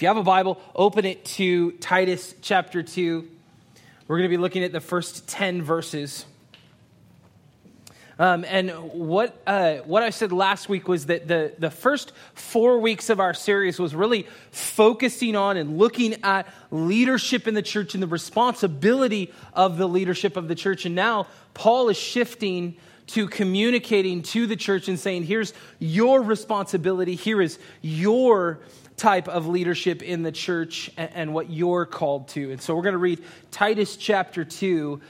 If you have a Bible, open it to Titus chapter 2. We're going to be looking at the first 10 verses. Um, and what, uh, what I said last week was that the, the first four weeks of our series was really focusing on and looking at leadership in the church and the responsibility of the leadership of the church. And now Paul is shifting to communicating to the church and saying, here's your responsibility, here is your type of leadership in the church and, and what you're called to. And so we're going to read Titus chapter 2,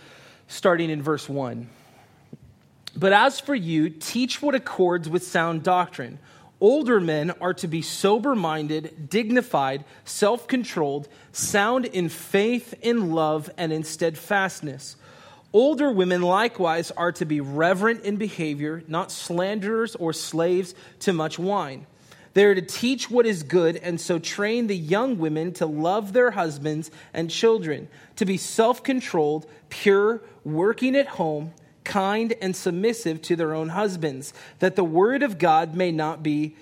starting in verse 1. But as for you, teach what accords with sound doctrine. Older men are to be sober minded, dignified, self controlled, sound in faith, in love, and in steadfastness. Older women likewise are to be reverent in behavior, not slanderers or slaves to much wine. They are to teach what is good, and so train the young women to love their husbands and children, to be self controlled, pure, working at home kind and submissive to their own husbands, that the word of God may not be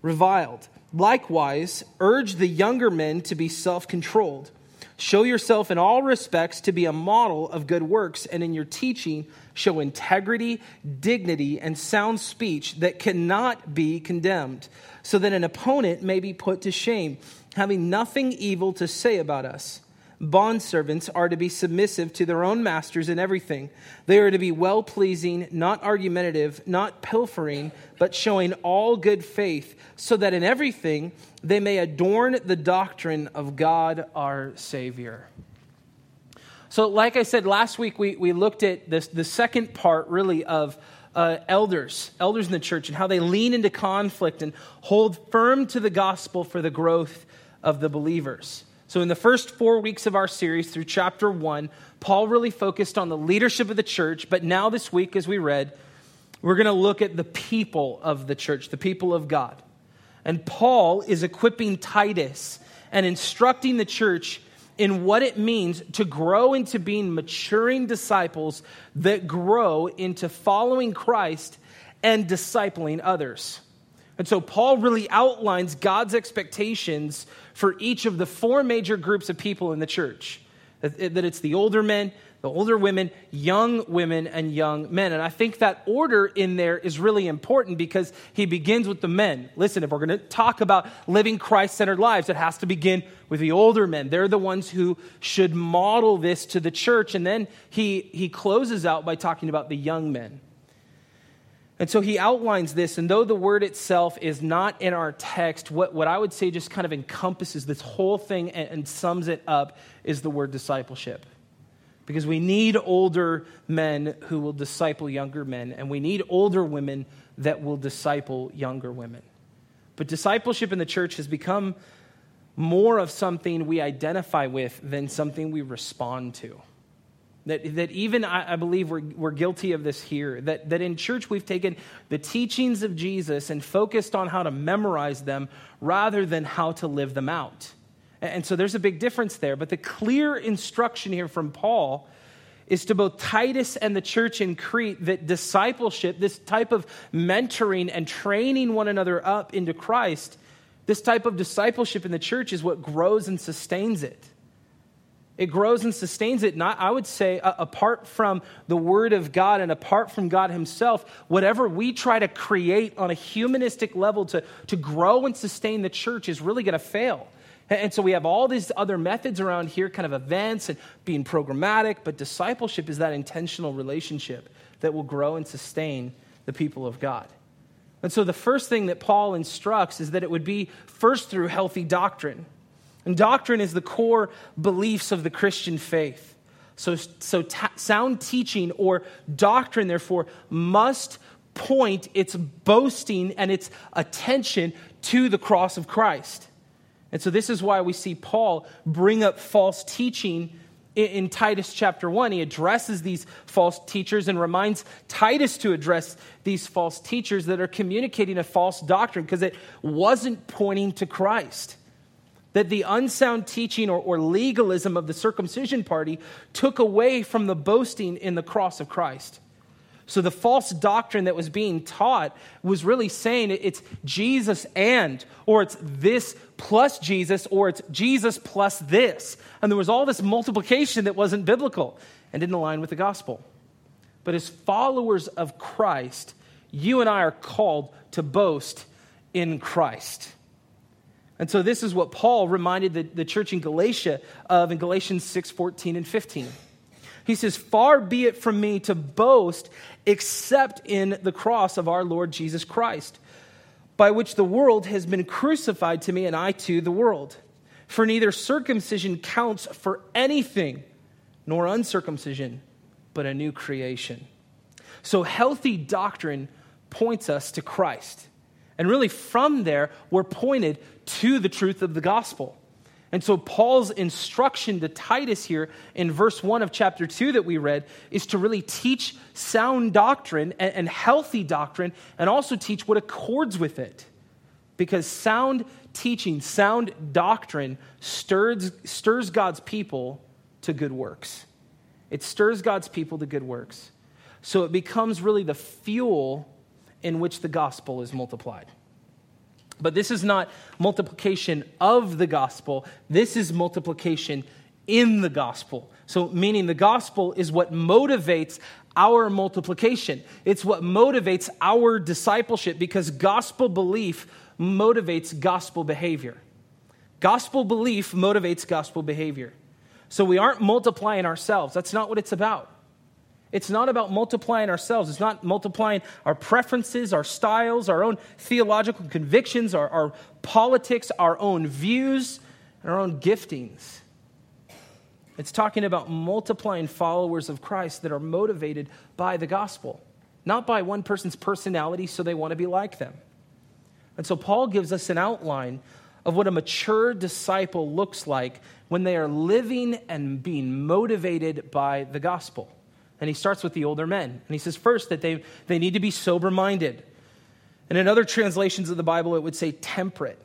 reviled. Likewise, urge the younger men to be self controlled. Show yourself in all respects to be a model of good works, and in your teaching, show integrity, dignity, and sound speech that cannot be condemned, so that an opponent may be put to shame, having nothing evil to say about us. Bondservants are to be submissive to their own masters in everything. They are to be well pleasing, not argumentative, not pilfering, but showing all good faith, so that in everything they may adorn the doctrine of God our Savior. So, like I said last week, we, we looked at this, the second part really of uh, elders, elders in the church, and how they lean into conflict and hold firm to the gospel for the growth of the believers. So, in the first four weeks of our series through chapter one, Paul really focused on the leadership of the church. But now, this week, as we read, we're going to look at the people of the church, the people of God. And Paul is equipping Titus and instructing the church in what it means to grow into being maturing disciples that grow into following Christ and discipling others. And so Paul really outlines God's expectations for each of the four major groups of people in the church that it's the older men, the older women, young women, and young men. And I think that order in there is really important because he begins with the men. Listen, if we're going to talk about living Christ centered lives, it has to begin with the older men. They're the ones who should model this to the church. And then he, he closes out by talking about the young men. And so he outlines this, and though the word itself is not in our text, what, what I would say just kind of encompasses this whole thing and, and sums it up is the word discipleship. Because we need older men who will disciple younger men, and we need older women that will disciple younger women. But discipleship in the church has become more of something we identify with than something we respond to. That, that even I, I believe we're, we're guilty of this here. That, that in church we've taken the teachings of Jesus and focused on how to memorize them rather than how to live them out. And, so there's a big difference there. But the clear instruction here from Paul is to both Titus and the church in Crete that discipleship, this type of mentoring and training one another up into Christ, this type of discipleship in the church is what grows and sustains it. It grows and sustains it. Not, I would say, uh, apart from the Word of God and apart from God Himself, whatever we try to create on a humanistic level to, to grow and sustain the church is really going to fail. And so we have all these other methods around here, kind of events and being programmatic, but discipleship is that intentional relationship that will grow and sustain the people of God. And so the first thing that Paul instructs is that it would be first through healthy doctrine. And doctrine is the core beliefs of the Christian faith. So, so sound teaching or doctrine, therefore, must point its boasting and its attention to the cross of Christ. And so, this is why we see Paul bring up false teaching in, Titus chapter 1. He addresses these false teachers and reminds Titus to address these false teachers that are communicating a false doctrine because it wasn't pointing to Christ that the unsound teaching or, or, legalism of the circumcision party took away from the boasting in the cross of Christ. So the false doctrine that was being taught was really saying it's Jesus and, or it's this plus Jesus, or it's Jesus plus this. And there was all this multiplication that wasn't biblical and didn't align with the gospel. But as followers of Christ, you and I are called to boast in Christ. And so this is what Paul reminded the, the church in Galatia of in Galatians 6 14 and 15. He says, Far be it from me to boast except in the cross of our Lord Jesus Christ, by which the world has been crucified to me, and I to the world. For neither circumcision counts for anything, nor uncircumcision, but a new creation. So, healthy doctrine points us to Christ. And really, from there, we're pointed to the truth of the gospel. And so, Paul's instruction to Titus here in verse 1 of chapter 2 that we read is to really teach sound doctrine and, and, healthy doctrine, and also teach what accords with it. Because sound teaching, sound doctrine stirs, stirs God's people to good works. It stirs God's people to good works. So, it becomes really the fuel in which the gospel is multiplied. But this is not multiplication of the gospel, this is multiplication in the gospel. So, meaning the gospel is what motivates our multiplication, it's what motivates our discipleship because gospel belief motivates gospel behavior. Gospel belief motivates gospel behavior. So, we aren't multiplying ourselves, that's not what it's about. It's not about multiplying ourselves. It's not multiplying our preferences, our styles, our own theological convictions, our, our politics, our own views, and our own giftings. It's talking about multiplying followers of Christ that are motivated by the gospel, not by one person's personality, so they want to be like them. And so Paul gives us an outline of what a mature disciple looks like when they are living and being motivated by the gospel. And he starts with the older men. And he says, first, that they, they need to be sober minded. And in other translations of the Bible, it would say temperate,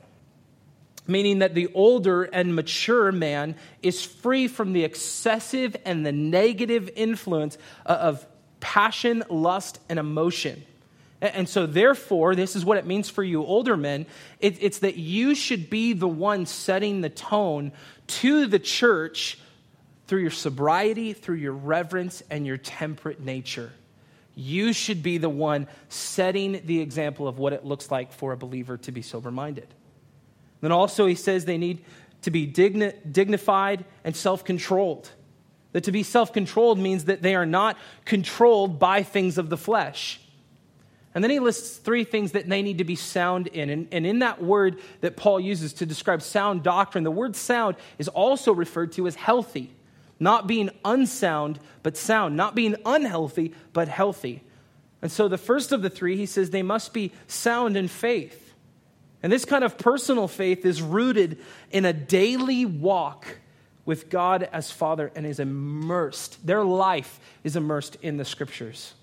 meaning that the older and mature man is free from the excessive and the negative influence of passion, lust, and emotion. And so, therefore, this is what it means for you older men it's that you should be the one setting the tone to the church through your sobriety, through your reverence, and your temperate nature. You should be the one setting the example of what it looks like for a believer to be sober minded. Then also, he says they need to be digni- dignified and self controlled. That to be self controlled means that they are not controlled by things of the flesh. And then he lists three things that they need to be sound in. And, and, in that word that Paul uses to describe sound doctrine, the word sound is also referred to as healthy not being unsound, but sound, not being unhealthy, but healthy. And so the first of the three, he says they must be sound in faith. And this kind of personal faith is rooted in a daily walk with God as Father and is immersed. Their life is immersed in the scriptures.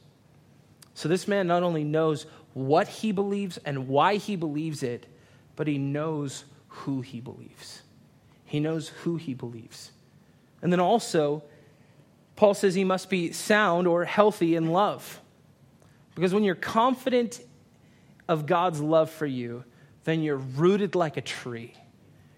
So this man not only knows what he believes and why he believes it, but he knows who he believes. He knows who he believes. And then also, Paul says he must be sound or healthy in love. Because when you're confident of God's love for you, then you're rooted like a tree.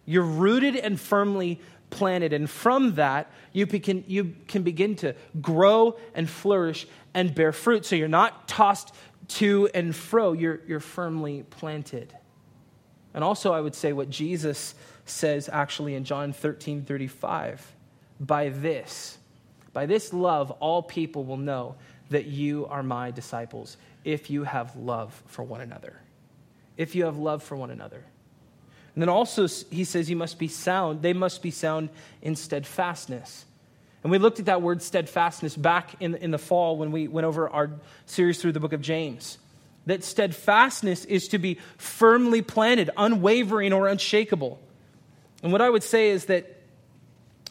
You're rooted and firmly planted. And from that, you can, you can begin to grow and flourish and bear fruit. So you're not tossed to and fro, you're, you're firmly planted. And also, I would say what Jesus says actually in John 13 35 by this, by this love, all people will know that you are my disciples if you have love for one another. If you have love for one another. And then also, he says you must be sound, they must be sound in steadfastness. And we looked at that word steadfastness back in, in the fall when we went over our series through the book of James. That steadfastness is to be firmly planted, unwavering or unshakable. And what I would say is that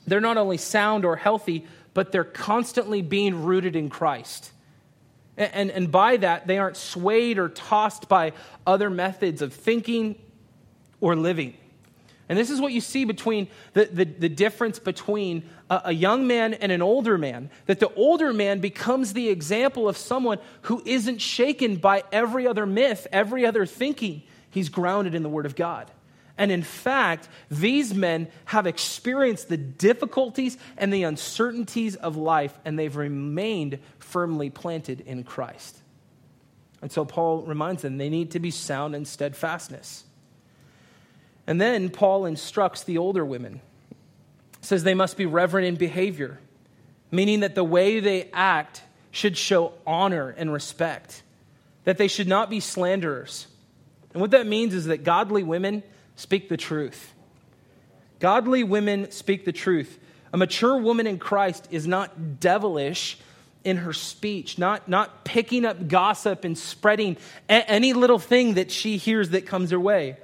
they're not only sound or healthy, but they're constantly being rooted in Christ. And, and, and, by that, they aren't swayed or tossed by other methods of thinking or living. And this is what you see between the, the, the difference between a, a, young man and an older man. That the older man becomes the example of someone who isn't shaken by every other myth, every other thinking. He's grounded in the Word of God. And in fact, these men have experienced the difficulties and the uncertainties of life, and they've remained firmly planted in Christ. And so Paul reminds them they need to be sound in steadfastness. And then Paul instructs the older women. Says they must be reverent in behavior, meaning that the way they act should show honor and respect, that they should not be slanderers. And what that means is that godly women speak the truth. Godly women speak the truth. A mature woman in Christ is not devilish in her speech, not, not picking up gossip and spreading a- any little thing that she hears that comes her way.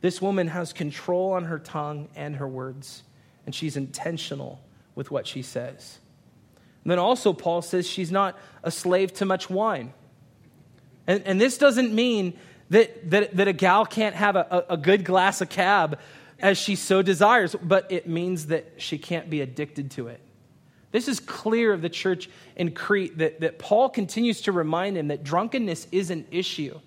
This woman has control on her tongue and her words, and she's intentional with what she says. And then also, Paul says she's not a slave to much wine. And, and this doesn't mean that, that, that a gal can't have a, a good glass of cab as she so desires, but it means that she can't be addicted to it. This is clear of the church in Crete that, that Paul continues to remind him that drunkenness is an issue.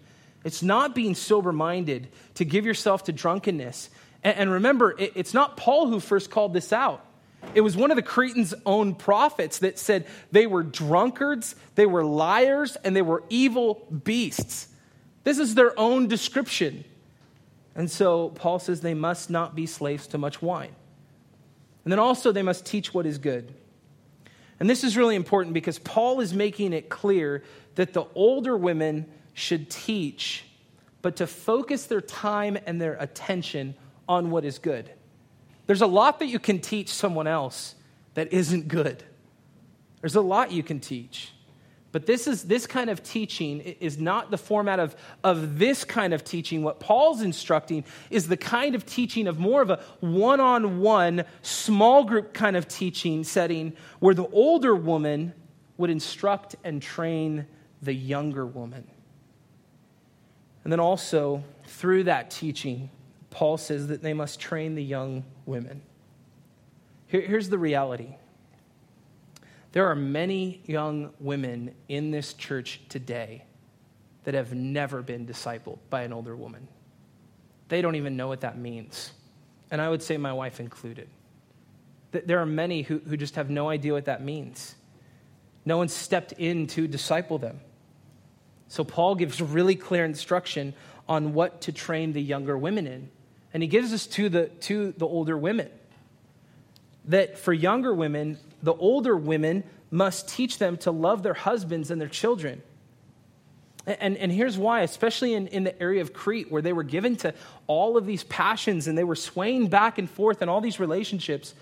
It's not being sober minded to give yourself to drunkenness. And, and remember, it, it's not Paul who first called this out. It was one of the Cretans' own prophets that said they were drunkards, they were liars, and they were evil beasts. This is their own description. And so Paul says they must not be slaves to much wine. And then also they must teach what is good. And this is really important because Paul is making it clear that the older women should teach, but to focus their time and their attention on what is good. There's a lot that you can teach someone else that isn't good. There's a lot you can teach. But this is this kind of teaching is not the format of, of this kind of teaching. What Paul's instructing is the kind of teaching of more of a one-on-one, small group kind of teaching setting where the older woman would instruct and train the younger woman. And then also, through that teaching, Paul says that they must train the young women. Here, here's the reality there are many young women in this church today that have never been discipled by an older woman. They don't even know what that means. And I would say my wife included. There are many who, who just have no idea what that means. No one stepped in to disciple them. So Paul gives really clear instruction on what to train the younger women in. And he gives this to the, to the older women. That for younger women, the older women must teach them to love their husbands and their children. And, and here's why, especially in, in the area of Crete, where they were given to all of these passions and they were swaying back and forth in all these relationships.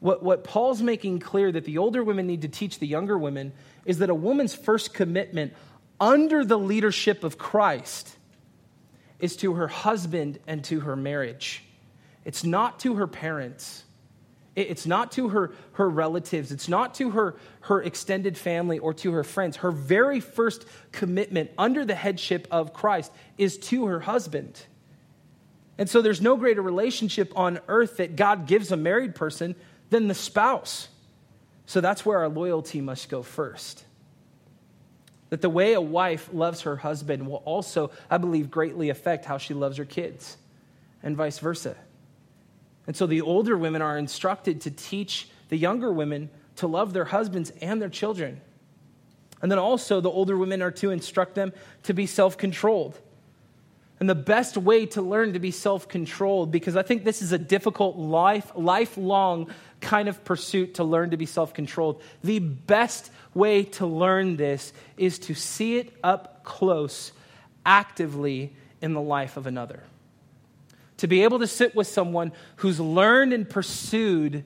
What, what Paul's making clear that the older women need to teach the younger women is that a woman's first commitment under the leadership of Christ is to her husband and to her marriage. It's not to her parents. It's not to her, her relatives. It's not to her, her extended family or to her friends. Her very first commitment under the headship of Christ is to her husband. And so there's no greater relationship on earth that God gives a married person than the spouse. So that's where our loyalty must go first. That the way a wife loves her husband will also, I believe, greatly affect how she loves her kids, and vice versa. And so the older women are instructed to teach the younger women to love their husbands and their children. And then also, the older women are to instruct them to be self controlled. And the best way to learn to be self controlled, because I think this is a difficult life, lifelong kind of pursuit to learn to be self controlled. The best way to learn this is to see it up close, actively in the life of another. To be able to sit with someone who's learned and pursued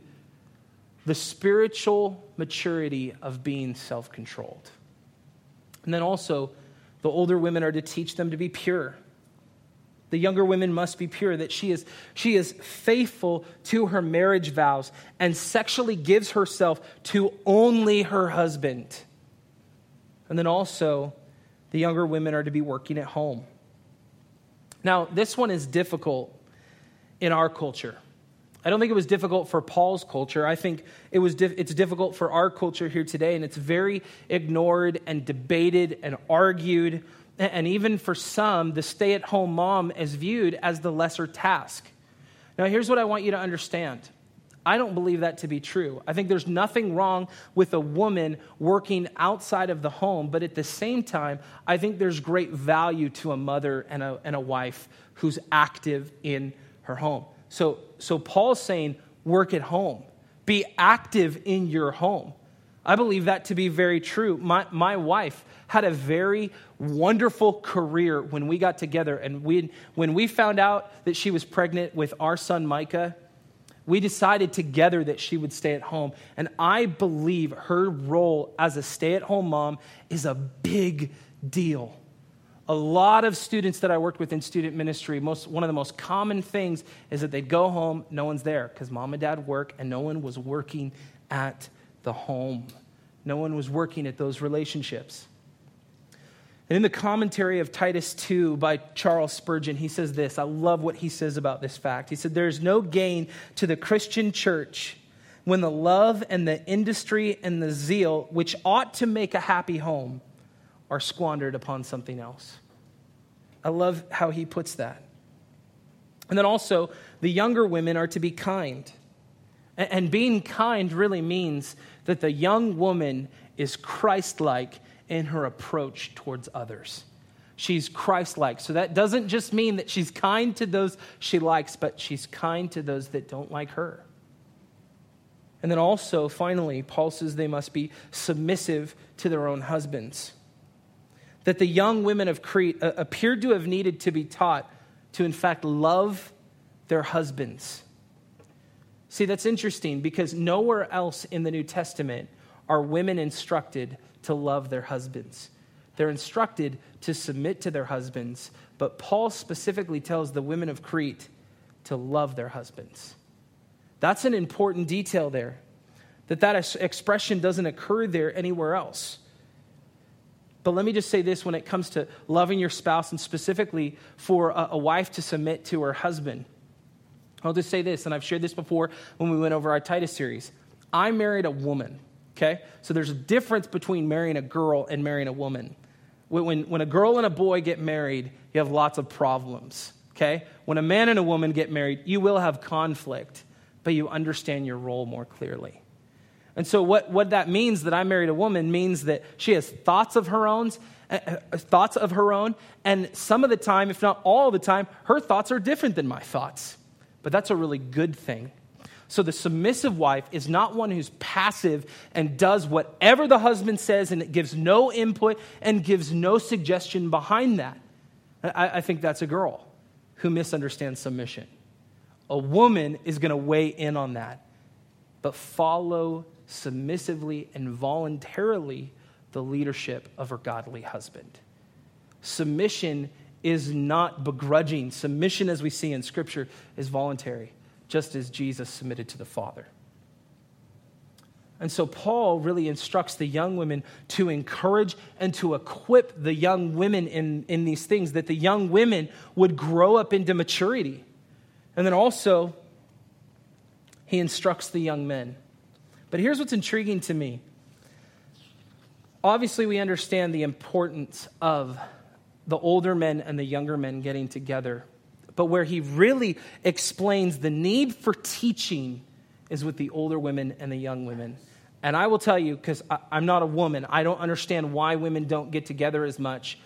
the spiritual maturity of being self controlled. And then also, the older women are to teach them to be pure the younger women must be pure, that she is, she is faithful to her marriage vows and sexually gives herself to only her husband. And then also, the younger women are to be working at home. Now, this one is difficult in our culture. I don't think it was difficult for Paul's culture. I think it was dif- it's difficult for our culture here today, and it's very ignored and debated and argued. And even for some, the stay at home mom is viewed as the lesser task. Now, here's what I want you to understand I don't believe that to be true. I think there's nothing wrong with a woman working outside of the home, but at the same time, I think there's great value to a mother and a, and a wife who's active in her home. So, so Paul's saying, work at home, be active in your home. I believe that to be very true. My, my wife had a very wonderful career when we got together. And we, when we found out that she was pregnant with our son Micah, we decided together that she would stay at home. And I believe her role as a stay at home mom is a big deal a lot of students that I worked with in student ministry, most, one of the most common things is that they'd go home, no one's there because mom and dad work, and no one was working at the home. No one was working at those relationships. And in the commentary of Titus 2 by Charles Spurgeon, he says this. I love what he says about this fact. He said, There's no gain to the Christian church when the love and the industry and the zeal, which ought to make a happy home, are squandered upon something else. I love how he puts that. And then also, the younger women are to be kind. And being kind really means that the young woman is Christ like in her approach towards others. She's Christ like. So that doesn't just mean that she's kind to those she likes, but she's kind to those that don't like her. And then also, finally, Paul says they must be submissive to their own husbands that the young women of Crete uh, appeared to have needed to be taught to, in fact, love their husbands. See, that's interesting because nowhere else in the New Testament are women instructed to love their husbands. They're instructed to submit to their husbands, but Paul specifically tells the women of Crete to love their husbands. That's an important detail there, that that expression doesn't occur there anywhere else. But let me just say this when it comes to loving your spouse and specifically for a, a, wife to submit to her husband. I'll just say this, and I've shared this before when we went over our Titus series. I married a woman, okay? So there's a difference between marrying a girl and marrying a woman. When, when a girl and a boy get married, you have lots of problems, okay? When a man and a woman get married, you will have conflict, but you understand your role more clearly. And so, what, what that means that I married a woman means that she has thoughts of her own, uh, uh, thoughts of her own, and some of the time, if not all the time, her thoughts are different than my thoughts. But that's a really good thing. So, the submissive wife is not one who's passive and does whatever the husband says and it gives no input and gives no suggestion behind that. I, I think that's a girl who misunderstands submission. A woman is going to weigh in on that, but follow submissively and voluntarily the leadership of her godly husband. Submission is not begrudging. Submission, as we see in Scripture, is voluntary, just as Jesus submitted to the Father. And so Paul really instructs the young women to encourage and to equip the young women in, in these things, that the young women would grow up into maturity. And then also, he instructs the young men but here's what's intriguing to me. Obviously, we understand the importance of the older men and the younger men getting together. But where he really explains the need for teaching is with the older women and the young women. And I will tell you, because I'm not a woman, I don't understand why women don't get together as much.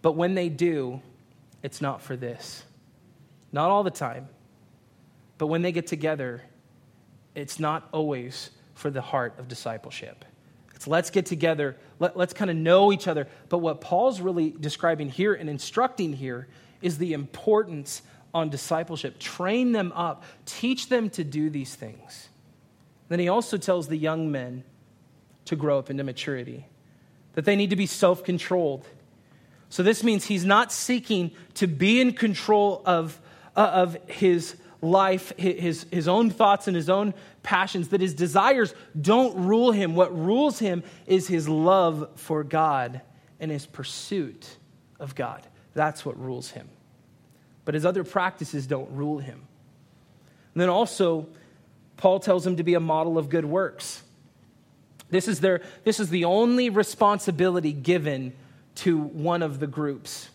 But when they do, it's not for this. Not all the time. But when they get together, it's not always for the heart of discipleship. It's let's get together, let, us kind of know each other. But what Paul's really describing here and instructing here is the importance on discipleship. Train them up, teach them to do these things. Then he also tells the young men to grow up into maturity, that they need to be self controlled. So this means he's not seeking to be in control of, uh, of his life, his, his own thoughts and his own passions, that his desires don't rule him. What rules him is his love for God and his pursuit of God. That's what rules him. But his other practices don't rule him. And then also, Paul tells him to be a model of good works. This is, their, this is the only responsibility given to one of the groups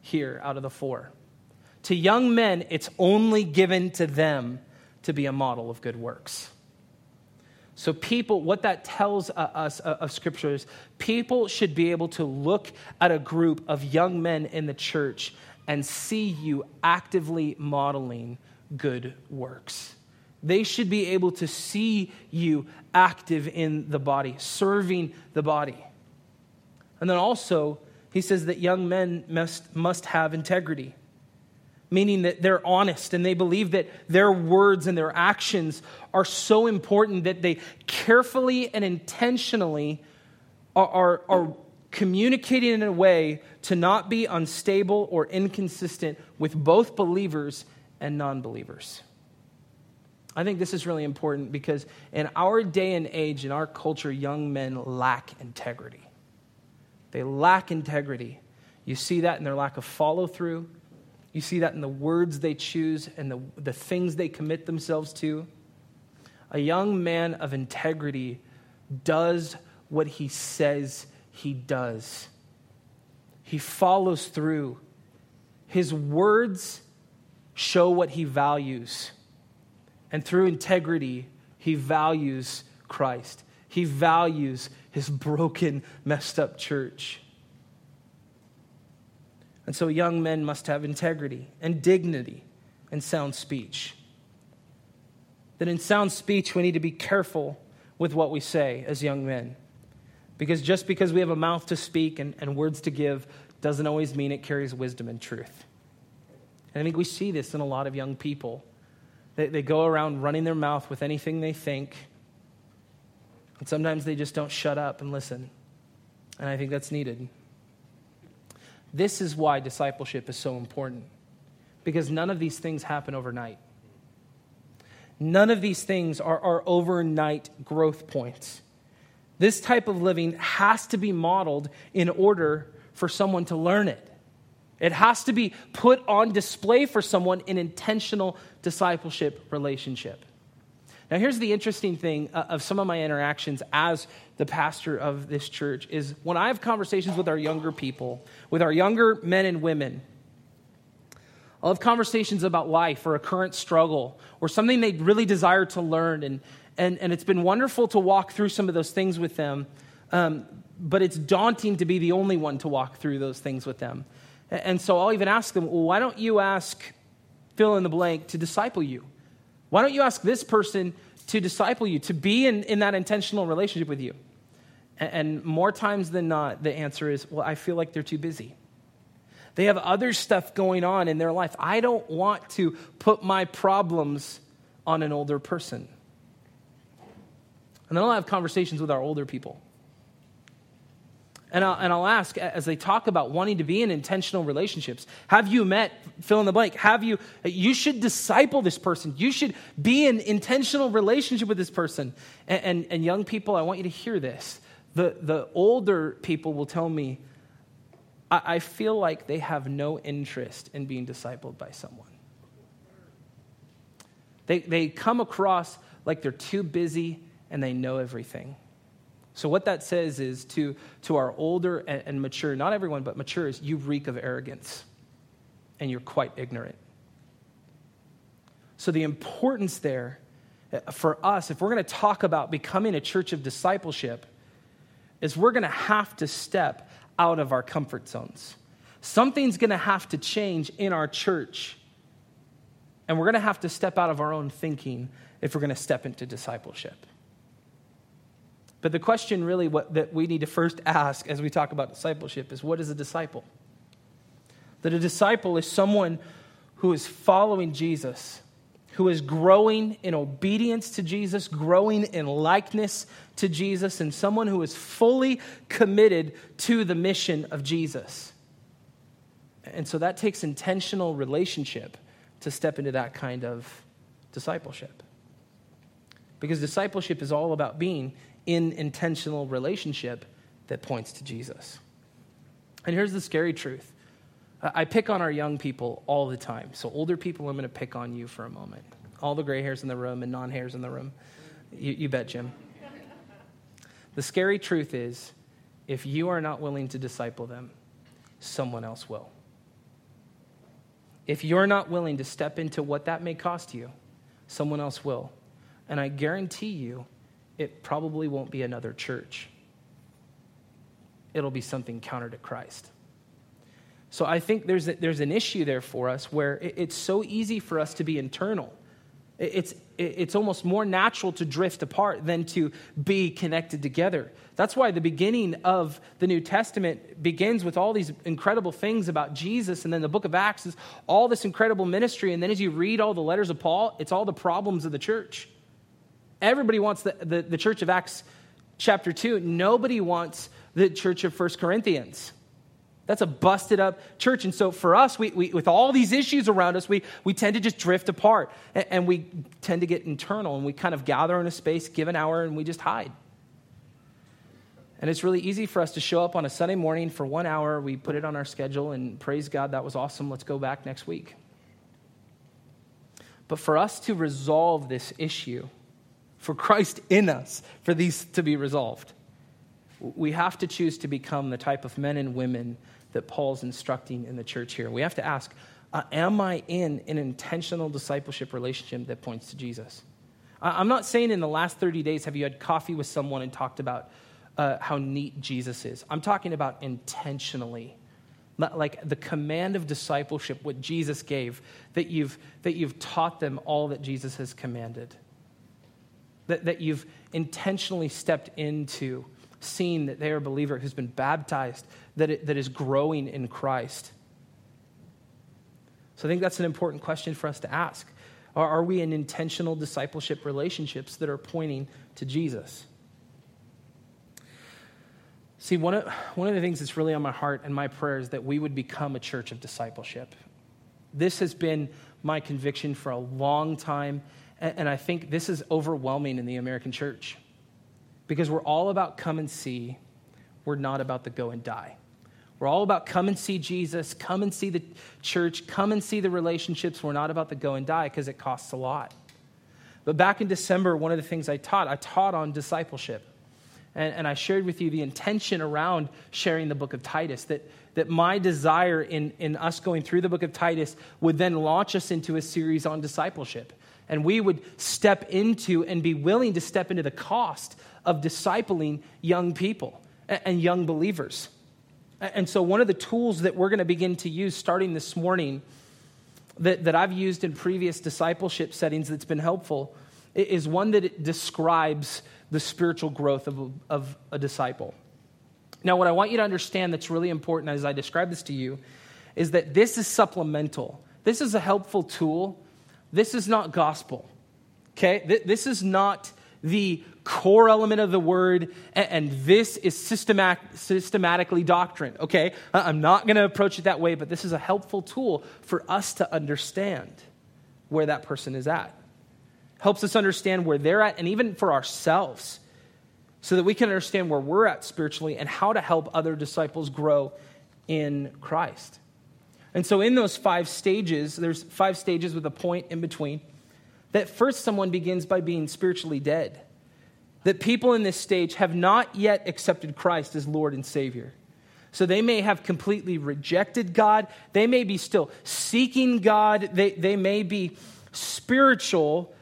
here out of the four. To young men, it's only given to them to be a model of good works. So, people, what that tells us of Scripture is people should be able to look at a group of young men in the church and see you actively modeling good works. They should be able to see you active in the body, serving the body. And then also, he says that young men must, must have integrity, meaning that they're honest and they believe that their words and their actions are so important that they carefully and intentionally are, are, are communicating in a way to not be unstable or inconsistent with both believers and non believers. I think this is really important because in our day and age, in our culture, young men lack integrity. They lack integrity. You see that in their lack of follow through. You see that in the words they choose and the, the things they commit themselves to. A young man of integrity does what he says he does, he follows through. His words show what he values. And through integrity, he values Christ. He values his broken, messed up church. And so young men must have integrity and dignity and sound speech. That in sound speech, we need to be careful with what we say as young men. Because just because we have a mouth to speak and, and words to give doesn't always mean it carries wisdom and truth. And I think we see this in a lot of young people they, they go around running their mouth with anything they think. And sometimes they just don't shut up and listen. And I think that's needed. This is why discipleship is so important, because none of these things happen overnight. None of these things are, are overnight growth points. This type of living has to be modeled in order for someone to learn it. It has to be put on display for someone in intentional discipleship relationship. Now, here's the interesting thing uh, of some of my interactions as the pastor of this church is when I have conversations with our younger people, with our younger men and women, I'll have conversations about life or a current struggle or something they really desire to learn. And, and, and it's been wonderful to walk through some of those things with them, um, but it's daunting to be the only one to walk through those things with them. And so I'll even ask them, well, why don't you ask fill in the blank to disciple you? Why don't you ask this person to disciple you, to be in, in that intentional relationship with you? And, more times than not, the answer is, well, I feel like they're too busy. They have other stuff going on in their life. I don't want to put my problems on an older person. And then I'll have conversations with our older people. And I'll, and I'll ask as they talk about wanting to be in intentional relationships have you met, fill in the blank, have you, you should disciple this person. You should be in intentional relationship with this person. And, and, and young people, I want you to hear this. The, the older people will tell me, I, I feel like they have no interest in being discipled by someone. They, they come across like they're too busy and they know everything. So, what that says is to, to our older and, and mature, not everyone, but mature, is you reek of arrogance and you're quite ignorant. So, the importance there uh, for us, if we're going to talk about becoming a church of discipleship, is we're going to have to step out of our comfort zones. Something's going to have to change in our church. And we're going to have to step out of our own thinking if we're going to step into discipleship. But the question, really, what, that we need to first ask as we talk about discipleship is what is a disciple? That a disciple is someone who is following Jesus, who is growing in obedience to Jesus, growing in likeness to Jesus, and someone who is fully committed to the mission of Jesus. And so that takes intentional relationship to step into that kind of discipleship. Because discipleship is all about being in intentional relationship that points to Jesus. And here's the scary truth I pick on our young people all the time. So, older people, I'm going to pick on you for a moment. all the gray hairs in the room and non hairs in the room. You, you bet, Jim. The scary truth is if you are not willing to disciple them, someone else will. If you're not willing to step into what that may cost you, someone else will. And I guarantee you, it probably won't be another church. It'll be something counter to Christ. So I think there's, a, there's an issue there for us where it, it's so easy for us to be internal. It, it's, it, it's almost more natural to drift apart than to be connected together. That's why the beginning of the New Testament begins with all these incredible things about Jesus, and then the book of Acts is all this incredible ministry. And then as you read all the letters of Paul, it's all the problems of the church. Everybody wants the, the, the church of Acts chapter 2. Nobody wants the church of First Corinthians. That's a busted up church. And so for us, we, we, with all these issues around us, we, we tend to just drift apart and, and we tend to get internal and we kind of gather in a space, give an hour, and we just hide. And it's really easy for us to show up on a Sunday morning for one hour. We put it on our schedule and praise God, that was awesome. Let's go back next week. But for us to resolve this issue, for Christ in us, for these to be resolved, we have to choose to become the type of men and women that Paul's instructing in the church here. We have to ask uh, Am I in an intentional discipleship relationship that points to Jesus? I'm not saying in the last 30 days have you had coffee with someone and talked about uh, how neat Jesus is. I'm talking about intentionally. Like the command of discipleship, what Jesus gave, that you've, that you've taught them all that Jesus has commanded. That, that you've intentionally stepped into seeing that they are a believer who's been baptized, that, it, that is growing in Christ. So I think that's an important question for us to ask. Are, are we in intentional discipleship relationships that are pointing to Jesus? See, one of, one of the things that's really on my heart and my prayer is that we would become a church of discipleship. This has been my conviction for a long time, and, and I think this is overwhelming in the American church because we're all about come and see, we're not about the go and die. We're all about come and see Jesus, come and see the church, come and see the relationships. We're not about the go and die because it costs a lot. But back in December, one of the things I taught, I taught on discipleship. And, and I shared with you the intention around sharing the book of Titus, that, that my desire in, in us going through the book of Titus would then launch us into a series on discipleship. And we would step into and be willing to step into the cost of discipling young people and young believers. And so, one of the tools that we're going to begin to use starting this morning that, that I've used in previous discipleship settings that's been helpful is one that describes the spiritual growth of of a disciple. Now, what I want you to understand that's really important as I describe this to you is that this is supplemental. This is a helpful tool. This is not gospel. Okay? This is not the core element of the word, and this is systematic, systematically doctrine. Okay? I'm not going to approach it that way, but this is a helpful tool for us to understand where that person is at helps us understand where they're at, and even for ourselves, so that we can understand where we're at spiritually and how to help other disciples grow in Christ. And so, in those five stages, there's five stages with a point in between. That first, someone begins by being spiritually dead. That people in this stage have not yet accepted Christ as Lord and Savior. So they may have completely rejected God. They may be still seeking God. They, they may be spiritual,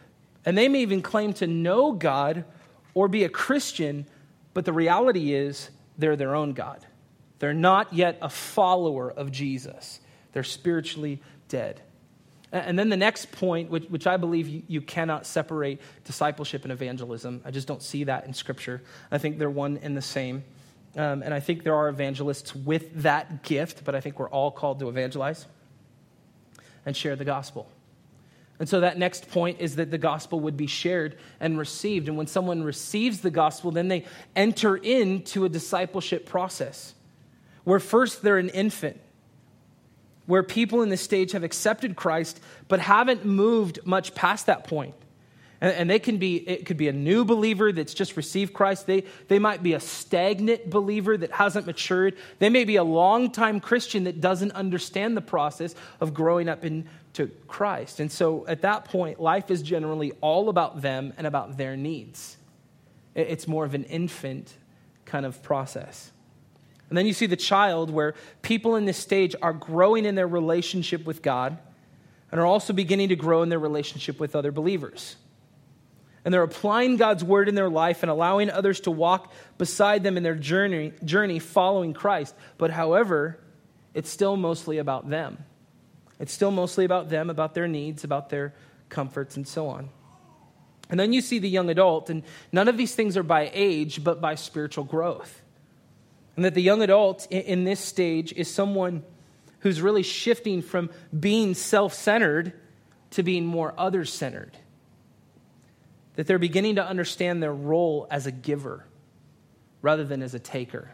and they may even claim to know God or be a Christian, but the reality is they're their own God. They're not yet a follower of Jesus, they're spiritually dead. And then the next point, which, which I believe you, you, cannot separate discipleship and evangelism. I just don't see that in Scripture. I think they're one and the same. Um, and I think there are evangelists with that gift, but I think we're all called to evangelize and share the gospel. And so that next point is that the gospel would be shared and received. And when someone receives the gospel, then they enter into a discipleship process where first they're an infant, where people in this stage have accepted Christ but haven't moved much past that point. And, and they can be, it could be a new believer that's just received Christ. They, they might be a stagnant believer that hasn't matured. They may be a longtime Christian that doesn't understand the process of growing up into Christ. And so at that point, life is generally all about them and about their needs. It's more of an infant kind of process. And then you see the child, where people in this stage are growing in their relationship with God and are also beginning to grow in their relationship with other believers. And they're applying God's word in their life and allowing others to walk beside them in their journey, journey following Christ. But however, it's still mostly about them. It's still mostly about them, about their needs, about their comforts, and so on. And then you see the young adult, and none of these things are by age, but by spiritual growth. And that the young adult in this stage is someone who's really shifting from being self centered to being more other centered. That they're beginning to understand their role as a giver rather than as a taker.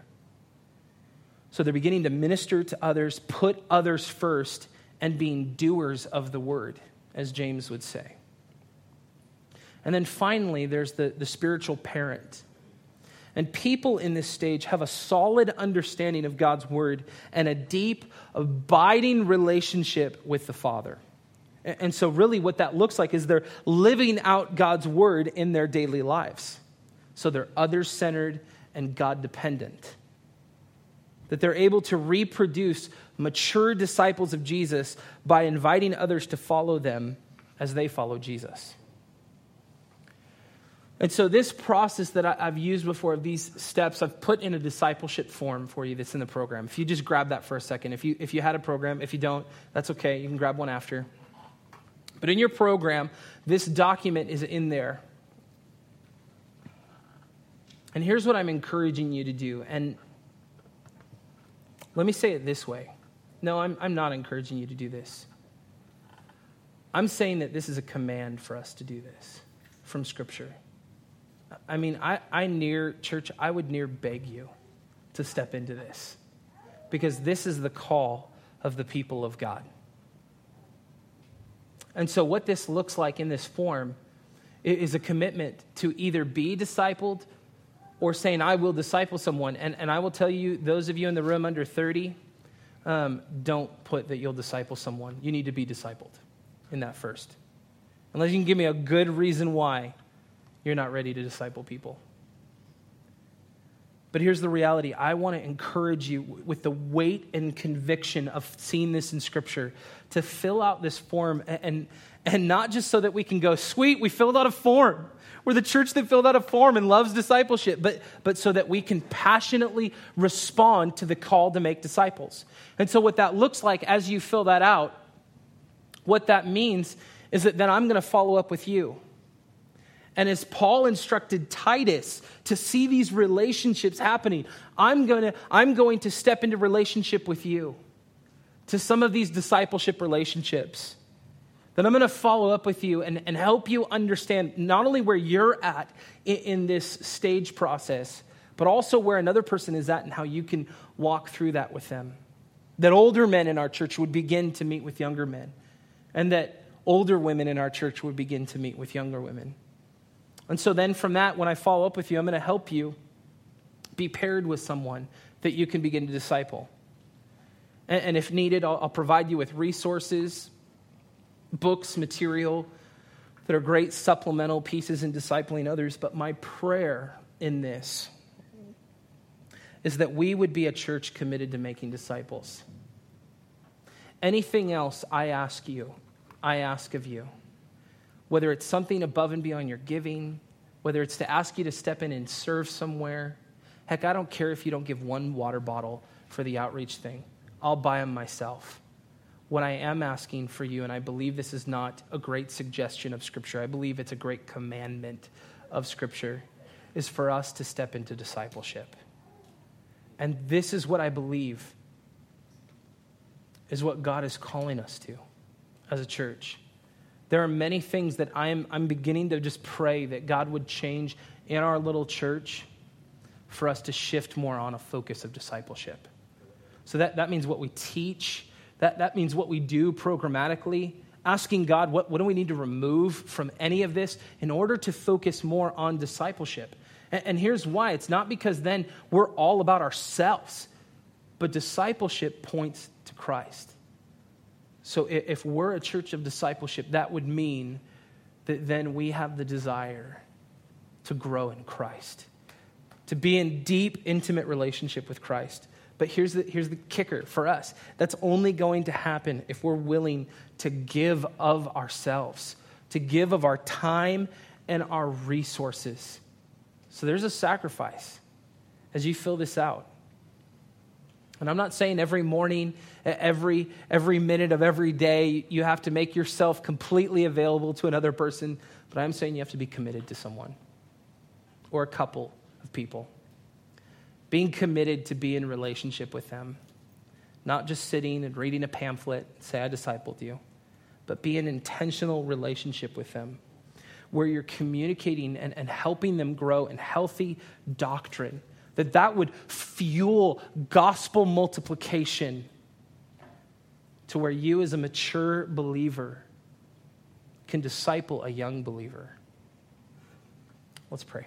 So they're beginning to minister to others, put others first, and being doers of the word, as James would say. And then finally, there's the, the spiritual parent and people in this stage have a solid understanding of God's word and a deep, abiding relationship with the Father. And so, really, what that looks like is they're living out God's word in their daily lives. So, they're others centered and God dependent. That they're able to reproduce mature disciples of Jesus by inviting others to follow them as they follow Jesus. And so, this process that I, have used before of these steps, I've put in a discipleship form for you that's in the program. If you just grab that for a second, if you, if you had a program, if you don't, that's okay. You can grab one after. But in your program, this document is in there. And here's what I'm encouraging you to do. And let me say it this way no, I'm, I'm not encouraging you to do this. I'm saying that this is a command for us to do this from Scripture. I mean, I, I near, church, I would near beg you to step into this because this is the call of the people of God. And so, what this looks like in this form is a commitment to either be discipled or saying, I will disciple someone. And, and I will tell you, those of you in the room under 30, um, don't put that you'll disciple someone. You need to be discipled in that first. Unless you can give me a good reason why you're not ready to disciple people. But here's the reality I want to encourage you with the weight and conviction of seeing this in Scripture to fill out this form and, and not just so that we can go, sweet, we filled out a form. We're the church that filled out a form and loves discipleship, but, but so that we can passionately respond to the call to make disciples. And so, what that looks like as you fill that out, what that means is that then I'm going to follow up with you. And as Paul instructed Titus to see these relationships happening, I'm, gonna, I'm going to step into relationship with you, to some of these discipleship relationships. That I'm going to follow up with you and, and help you understand not only where you're at in, in this stage process, but also where another person is at and how you can walk through that with them. That older men in our church would begin to meet with younger men, and that older women in our church would begin to meet with younger women. And so then from that, when I follow up with you, I'm going to help you be paired with someone that you can begin to disciple. And, and if needed, I'll, I'll provide you with resources, books, material that are great supplemental pieces in discipling others. But my prayer in this is that we would be a church committed to making disciples. Anything else I ask you, I ask of you whether it's something above and beyond your giving, whether it's to ask you to step in and serve somewhere. Heck, I don't care if you don't give one water bottle for the outreach thing, I'll buy them myself. What I am asking for you, and I believe this is not a great suggestion of Scripture, I believe it's a great commandment of Scripture, is for us to step into discipleship. And this is what I believe is what God is calling us to as a church. There are many things that I'm, I'm beginning to just pray that God would change in our little church for us to shift more on a focus of discipleship. So that, that means what we teach, that, that means what we do programmatically asking God, what, what do we need to remove from any of this in order to focus more on discipleship? And, and here's why it's not because then we're all about ourselves, but discipleship points to Christ. So if we're a church of discipleship, that would mean that then we have the desire to grow in Christ, to be in deep, intimate relationship with Christ. But here's the, here's the kicker for us that's only going to happen if we're willing to give of ourselves, to give of our time and our resources. So there's a sacrifice as you fill this out. And I'm not saying every morning, every, every minute of every day, you have to make yourself completely available to another person, but I'm saying you have to be committed to someone or a couple of people. Being committed to be in relationship with them, not just sitting and reading a pamphlet, say, I discipled you, but be an intentional relationship with them where you're communicating and, and helping them grow in healthy doctrine that that would fuel gospel multiplication to where you as a mature believer can disciple a young believer. Let's pray.